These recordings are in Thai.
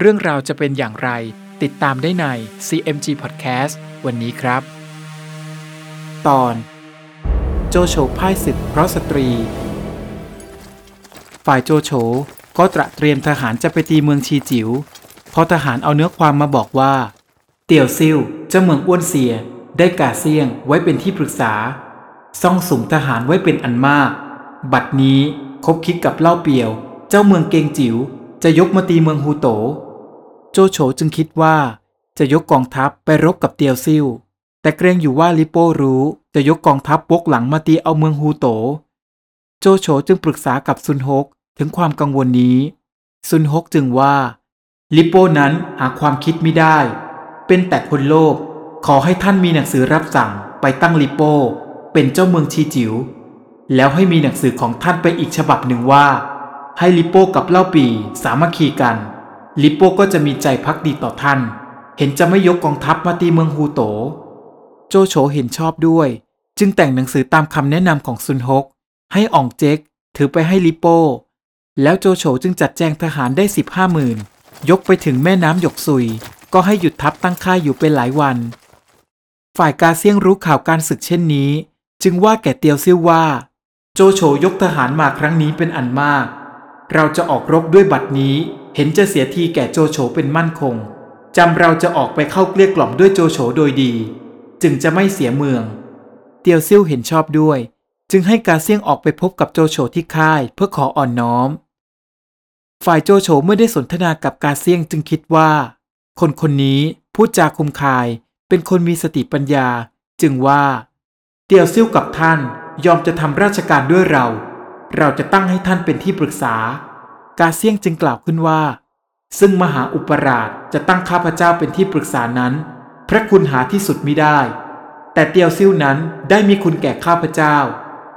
เรื่องราวจะเป็นอย่างไร ติดตามได้ใน CMG Podcast วันนี้ครับ ตอน โจโฉพ่ายศึกเพราะสตรี ฝ่ายโจโฉก็ตระเตรียมทหารจะไปตีเมืองชีจิว๋วพอทหารเอาเนื้อความมาบอกว่า เตี่ยวซิ่วเจ้าเมืองอ้วนเสีย ได้กาเซียงไว้เป็นที่ปรึกษา ซ่องสุมทหารไว้เป็นอันมาก บัดนี้คบคิดกับเล่าเปียว เจ้าเมืองเกงจิว๋วจะยกมาตีเมืองฮูโต โจโฉจึงคิดว่า จะยกกองทัพไปรบกับเตียวซิ่วแต่เกรงอยู่ว่าลิโป้รู้จะยกกองทัพวกหลังมาตีเอาเมืองฮูโต โจโฉจึงปรึกษากับซุนฮกถึงความกังวลนี้ ซุนฮกจึงว่า ลิโป้นั้นหาความคิดไม่ได้ เป็นแต่คนโลภขอให้ท่านมีหนังสือรับสั่งไปตั้งลิโป้ เป็นเจ้าเมืองชีจิว๋วแล้วให้มีหนังสือของท่านไปอีกฉบับหนึ่งว่า ให้ลิโป้กับเล่าปีสามัคคีกัน ลิโป้ก็จะมีใจพักดีต่อท่าน เห็นจะไม่ยกกองทัพมาตีเมืองฮูโต โจโฉเห็นชอบด้วย จึงแต่งหนังสือตามคำแนะนำของซุนฮก ให้อ่องเจ๊กถือไปให้ลิโป้ แล้วโจโฉจึงจัดแจงทหารได้สิบห้าหมื่นยกไปถึงแม่น้ำหยกซุย ก็ให้หยุดทัพตั้งค่ายอยู่เป็นหลายวัน ฝ่ายกาเซียงรู้ข่าวการศึกเช่นนี้ จึงว่าแก่เตียวซิ่วว่า โจโฉยกทหารมาครั้งนี้เป็นอันมาก เราจะออกรบด้วยบัดนี้ เห็นจะเสียทีแก่โจโฉเป็นมั่นคงจำเราจะออกไปเข้าเกลี้ยกล่อมด้วยโจโฉโดยดี จึงจะไม่เสียเมือง เตียวซิ่วเห็นชอบด้วย จึงให้กาเซียงออกไปพบกับโจโฉที่ค่ายเพื่อขออ่อนน้อม ฝ่ายโจโฉเมื่อได้สนทนากับกาเซียงจึงคิดว่า คนคนนี้พูดจาคุมคาย เป็นคนมีสติปัญญา จึงว่า เตียวซิ่วกับท่านยอมจะทำราชการด้วยเรา เราจะตั้งให้ท่านเป็นที่ปรึกษา กาเซียงจึงกล่าวขึ้นว่า ซึ่งมหาอุปราชจะตั้งข้าพเจ้าเป็นที่ปรึกษานั้น พระคุณหาที่สุดมิได้ แต่เตียวซิ่วนั้นได้มีคุณแก่ข้าพเจ้า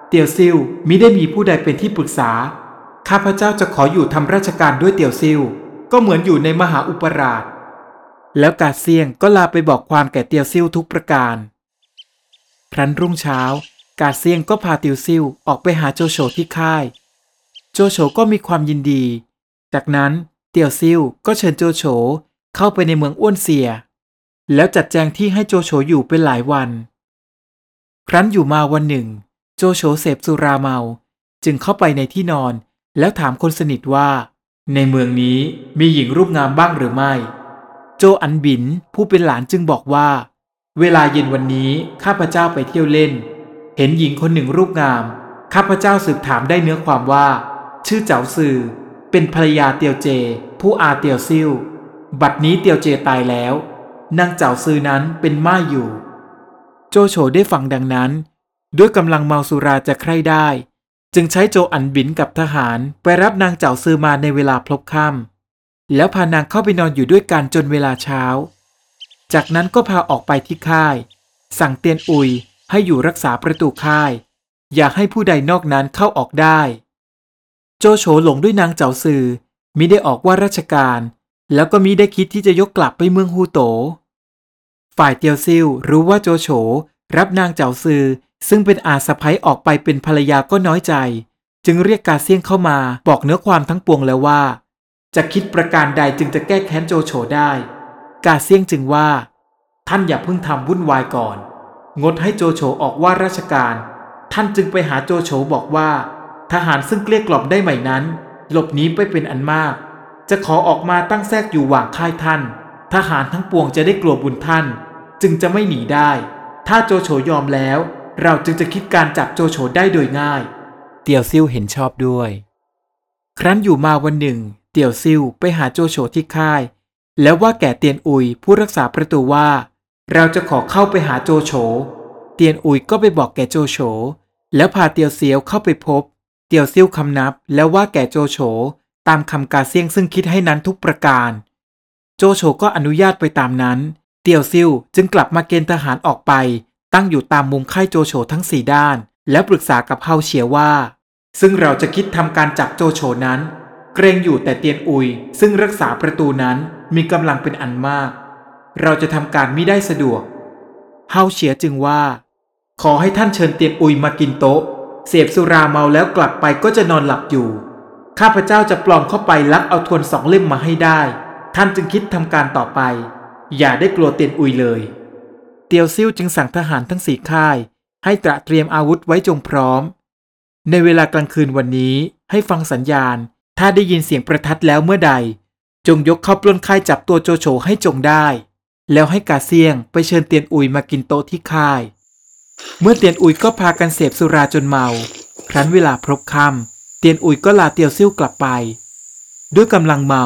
เตียวซิ่วมิได้มีผู้ใดเป็นที่ปรึกษา ข้าพเจ้าจะขออยู่ทำราชการด้วยเตียวซิ่วก็เหมือนอยู่ในมหาอุปราช แล้วกาเซียงก็ลาไปบอกความแก่เตียวซิ่วทุกประการครั้นรุ่งเช้ากาเซียงก็พาเตียวซิ่วออกไปหาโจโฉที่ค่าย จโฉก็มีความยินดี จากนั้นเตียวซิ่วก็เชิญโจโฉเข้าไปในเมืองอ้วนเสีย แล้วจัดแจงที่ให้โจโฉอยู่เป็นหลายวัน ครั้นอยู่มาวันหนึ่ง โจโฉเสพสุราเมา จึงเข้าไปในที่นอน แล้วถามคนสนิทว่า ในเมืองนี้มีหญิงรูปงามบ้างหรือไม่ โจอันบินผู้เป็นหลานจึงบอกว่า เวลาเย็นวันนี้ข้าพเจ้าไปเที่ยวเล่น เห็นหญิงคนหนึ่งรูปงามข้าพเจ้าสืบถามได้เนื้อความว่า ชื่อเจ้าซือเป็นภรรยาเตียวเจ ผู้อาเตียวซิ่วบัดนี้เตียวเจตายแล้วนางเจ้าซือนั้นเป็นม่ายอยู่ โจโฉได้ฟังดังนั้น ด้วยกำลังเมาสุราจะใคร่ได้ จึงใช้โจอันบินกับทหารไปรับนางเจ้าซือมาในเวลาพลบค่ำแล้วพานางเข้าไปนอนอยู่ด้วยกันจนเวลาเช้า จากนั้นก็พาออกไปที่ค่าย สั่งเตียนอุยให้อยู่รักษาประตูค่าย อย่าให้ผู้ใดนอกนั้นเข้าออกได้ โจโฉหลงด้วยนางเจ้าซือมิได้ออกว่าราชการ แล้วก็มิได้คิดที่จะยกกลับไปเมืองฮูโต ฝ่ายเตียวซิ่วรู้ว่าโจโฉรับนางเจ้าซือซึ่งเป็นอาสะพ้ยออกไปเป็นภรรยาก็น้อยใจ จึงเรียกกาเซียงเข้ามาบอกเนื้อความทั้งปวงแล้วว่า จะคิดประการใดจึงจะแก้แค้นโจโฉได้ กาเซียงจึงว่า ท่านอย่าเพิ่งทำวุ่นวายก่อน งดให้โจโฉออกว่าราชการ ท่านจึงไปหาโจโฉบอกว่า ทหารซึ่งเกลี้ยกล่อมได้ใหม่นั้น หลบหนีไปเป็นอันมาก จะขอออกมาตั้งแทรกอยู่หว่างค่ายท่าน ทหารทั้งปวงจะได้กลัวบุญท่าน จึงจะไม่หนีได้ ถ้าโจโฉยอมแล้ว เราจึงจะคิดการจับโจโฉได้โดยง่าย เตียวซิ่วเห็นชอบด้วย ครั้นอยู่มาวันหนึ่ง เตียวซิ่วไปหาโจโฉที่ค่าย แล้วว่าแก่เตียนอุยผู้รักษาประตูว่า เราจะขอเข้าไปหาโจโฉเตียนอุยก็ไปบอกแก่โจโฉแล้วพาเตียวเซียวเข้าไปพบ เตียวซิ่วคำนับแล้วว่าแก่โจโฉตามคำกาเซียงซึ่งคิดให้นั้นทุกประการ โจโฉก็อนุญาตไปตามนั้น เตียวซิ่วจึงกลับมาเกณฑ์ทหารออกไป ตั้งอยู่ตามมุมค่ายโจโฉทั้งสี่ด้าน แล้วปรึกษากับเฮาเฉียว่า ซึ่งเราจะคิดทำการจับโจโฉนั้น เกรงอยู่แต่เตียนอุย ซึ่งรักษาประตูนั้นมีกำลังเป็นอันมาก เราจะทำการไม่ได้สะดวกเฮาเฉียจึงว่า ขอให้ท่านเชิญเตียนอุยมากินโต๊ะ เสพสุราเมาแล้วกลับไปก็จะนอนหลับอยู่ ข้าพเจ้าจะปลอมเข้าไปลักเอาทวนสองเล่มมาให้ได้ ท่านจึงคิดทำการต่อไป อย่าได้กลัวเตียนอุยเลย เตียวซิ่วจึงสั่งทหารทั้งสี่ค่าย ให้ตระเตรียมอาวุธไว้จงพร้อม ในเวลากลางคืนวันนี้ให้ฟังสัญญาณ ถ้าได้ยินเสียงประทัดแล้วเมื่อใด จงยกเข้าปล้นค่ายจับตัวโจโฉให้จงได้ แล้วให้กาเซียงไปเชิญเตียนอุยมากินโต๊ะที่ค่าย เมื่อเตียนอุยก็พากันเสพสุราจนเมา ครั้นเวลาพบค่ำเตียนอุยก็ลาเตียวซิ่วกลับไป ด้วยกำลังเมา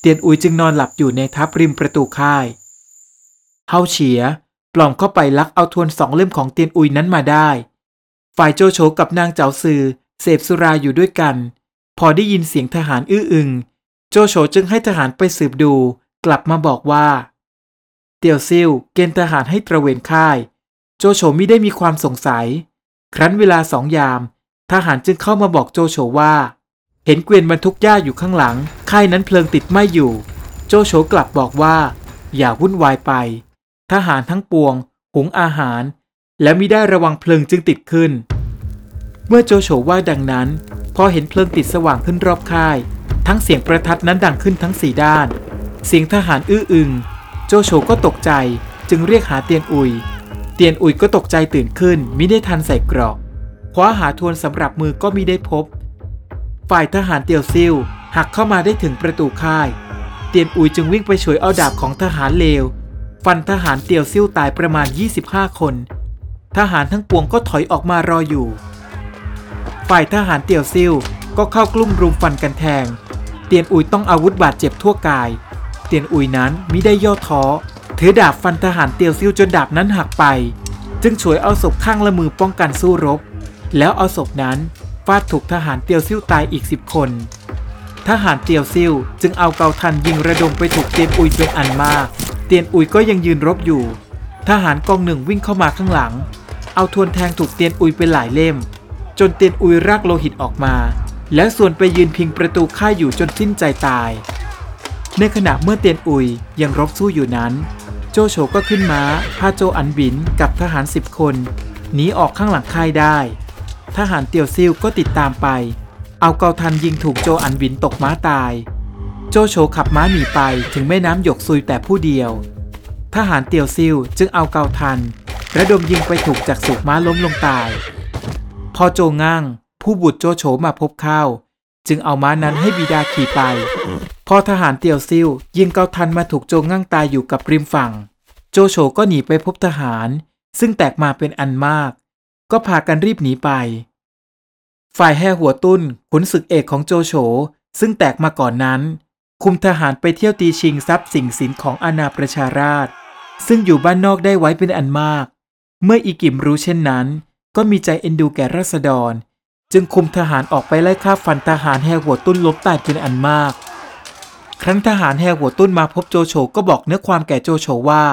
เตียนอุยจึงนอนหลับอยู่ในทับริมประตูค่าย เฮาเฉียปลอมเข้าไปลักเอาทวนสองเล่มของเตียนอุยนั้นมาได้ ฝ่ายโจโฉกับนางเจ้าซือเสพสุราอยู่ด้วยกัน พอได้ยินเสียงทหารอื้ออึง โจโฉจึงให้ทหารไปสืบดู กลับมาบอกว่า เตียวซิ่วเกณฑ์ทหารให้ตระเวนค่าย โจโฉมิได้มีความสงสัย ครั้นเวลาสองยาม ทหารจึงเข้ามาบอกโจโฉว่า เห็นเกวียนบรรทุกหญ้าอยู่ข้างหลัง ค่ายนั้นเพลิงติดไหม้อยู่ โจโฉกลับบอกว่า อย่าวุ่นวายไป ทหารทั้งปวง หุงอาหาร และมิได้ระวังเพลิงจึงติดขึ้น เมื่อโจโฉว่าดังนั้น พอเห็นเพลิงติดสว่างขึ้นรอบค่าย ทั้งเสียงประทัดนั้นดังขึ้นทั้งสี่ด้าน เสียงทหารอื้ออึง โจโฉก็ตกใจจึงเรียกหาเตียนอุย เตียนอุยก็ตกใจตื่นขึ้นมิได้ทันใส่กรอกคว้าหาทวนสำหรับมือก็มิได้พบ ฝ่ายทหารเตียวซิ่วหักเข้ามาได้ถึงประตูค่าย เตียนอุยจึงวิ่งไปฉวยเอาดาบของทหารเลว ฟันทหารเตียวซิ่วตายประมาณ 25 คน ทหารทั้งปวงก็ถอยออกมารออยู่ ฝ่ายทหารเตียวซิ่วก็เข้ากลุ่มรุมฟันกันแทง เตียนอุยต้องอาวุธบาดเจ็บทั่วกาย เตียนอุยนั้นมิได้ย่อท้อ ถือดาบฟันทหารเตียวซิ่วจนดาบนั้นหักไป จึงฉวยเอาศพข้างละมือป้องกันสู้รบ แล้วเอาศพนั้นฟาดถูกทหารเตียวซิ่วตายอีกสิบคน ทหารเตียวซิ่วจึงเอาเกาทันยิงระดมไปถูกเตียนอุยเป็นอันมาก เตียนอุยก็ยังยืนรบอยู่ ทหารกองหนึ่งวิ่งเข้ามาข้างหลัง เอาทวนแทงถูกเตียนอุยเป็นหลายเล่ม จนเตียนอุยรากโลหิตออกมา แล้วส่วนไปยืนพิงประตูค่ายอยู่จนสิ้นใจตาย ในขณะเมื่อเตียนอุยยังรบสู้อยู่นั้น โจโฉก็ขึ้นม้าพาโจอันบินกับทหารสิบคนหนีออกข้างหลังค่ายได้ ทหารเตียวซิ่วก็ติดตามไป เอาเกาทันยิงถูกโจอันบินตกม้าตาย โจโฉขับม้าหนีไปถึงแม่น้ำหยกซุยแต่ผู้เดียว ทหารเตียวซิ่วจึงเอาเกาทันระดมยิงไปถูกจากสุกม้าล้มลงตาย พอโจงั่งผู้บุตรโจโฉมาพบเข้า จึงเอาม้านั้นให้บิดาขี่ไป พอทหารเตียวซิ่วยิงเกาทันมาถูกโจงั่งตายอยู่กับริมฝั่ง โจโฉก็หนีไปพบทหาร ซึ่งแตกมาเป็นอันมาก ก็พากันรีบหนีไป ฝ่ายแห่หัวตุ้นขุนศึกเอกของโจโฉซึ่งแตกมาก่อนนั้น คุมทหารไปเที่ยวตีชิงทรัพย์สิ่งสินของอาณาประชาราช ซึ่งอยู่บ้านนอกได้ไว้เป็นอันมาก เมื่ออีกิมรู้เช่นนั้น ก็มีใจเอ็นดูแก่ราษฎร จึงคุมทหารออกไปไล่ฆ่าฟันทหารแห่หัวตุ้นล้มตายเป็นอันมาก ครั้นทหารแห่หัวตุ้นมาพบโจโฉก็บอกเนื้อความแก่โจโฉว่า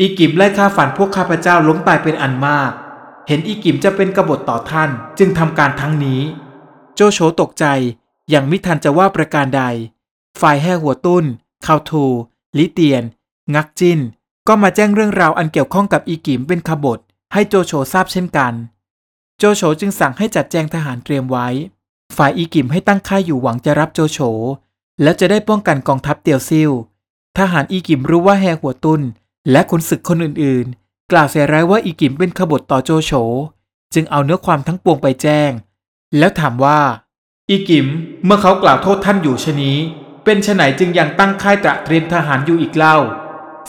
อีกิมไล่ฆ่าฟันพวกข้าพเจ้าล้มตายเป็นอันมาก เห็นอีกิมจะเป็นกบฏต่อท่าน จึงทำการทั้งนี้ โจโฉตกใจยังไม่ทันจะว่าประการใด ฝ่ายแห่หัวตุ้นคาวทูลิเตียน งักจินก็มาแจ้งเรื่องราวอันเกี่ยวข้องกับอีกิมเป็นขบฏให้โจโฉทราบเช่นกัน โจโฉจึงสั่งให้จัดแจงทหารเตรียมไว้ ฝ่ายอีกิมให้ตั้งค่ายอยู่หวังจะรับโจโฉ แล้วจะได้ป้องกันกองทัพเตียวซิ่วทหารอีกิมรู้ว่าแฮหัวตุนและขุนศึกคนอื่นๆ กล่าวเสียร้ายว่าอีกิมเป็นขบฏต่อโจโฉ จึงเอาเนื้อความทั้งปวงไปแจ้ง แล้วถามว่า อีกิมเมื่อเขากล่าวโทษท่านอยู่ชะนี้ เป็นชไฉนจึงยังตั้งค่ายตระเตรียมทหารอยู่อีกเล่า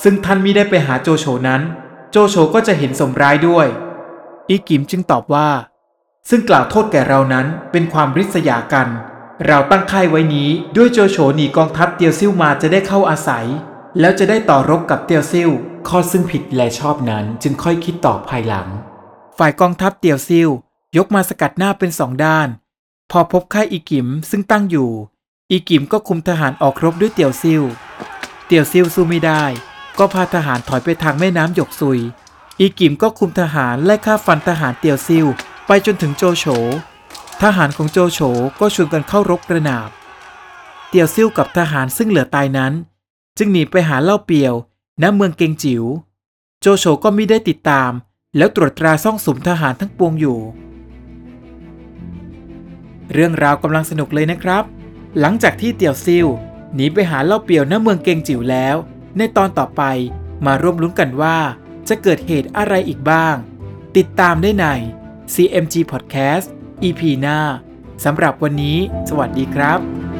ซึ่งท่านมิได้ไปหาโจโฉนั้น โจโฉก็จะเห็นสมร้ายด้วย อีกิมจึงตอบว่า ซึ่งกล่าวโทษแก่เรานั้นเป็นความริษยากัน เราตั้งค่ายไว้นี้ด้วยโจโฉหนีกองทัพเตียวซิ่วมาจะได้เข้าอาศัย แล้วจะได้ต่อรบกับเตียวซิ่วข้อซึ่งผิดและชอบนั้นจึงค่อยคิดต่อภายหลัง ฝ่ายกองทัพเตียวซิ่วยกมาสกัดหน้าเป็นสองด้าน พอพบค่ายอีกิมซึ่งตั้งอยู่ อีกิมก็คุมทหารออกรบด้วยเตียวซิ่วเตียวซิ่วสู้ไม่ได้ ก็พาทหารถอยไปทางแม่น้ำหยกซุย อีกิมก็คุมทหารไล่ฆ่าฟันทหารเตียวซิวไปจนถึงโจโฉ ทหารของโจโฉก็ชวนกันเข้ารบกระนาบ เตียวซิ่วกับทหารซึ่งเหลือตายนั้น จึงหนีไปหาเล่าเปียวณเมืองเกงจิว๋ว โจโฉก็ไมิได้ติดตาม แล้วตรวจตราซ่องสุมทหารทั้งปวงอยู่ เรื่องราวกำลังสนุกเลยนะครับ หลังจากที่เตียวซิ่วหนีไปหาเล่าเปียวณเมืองเกงจิ๋วแล้ว ในตอนต่อไปมาร่วมลุ้นกันว่า จะเกิดเหตุอะไรอีกบ้าง ติดตามได้ใน CMG Podcast EP หน้าสำหรับวันนี้ สวัสดีครับ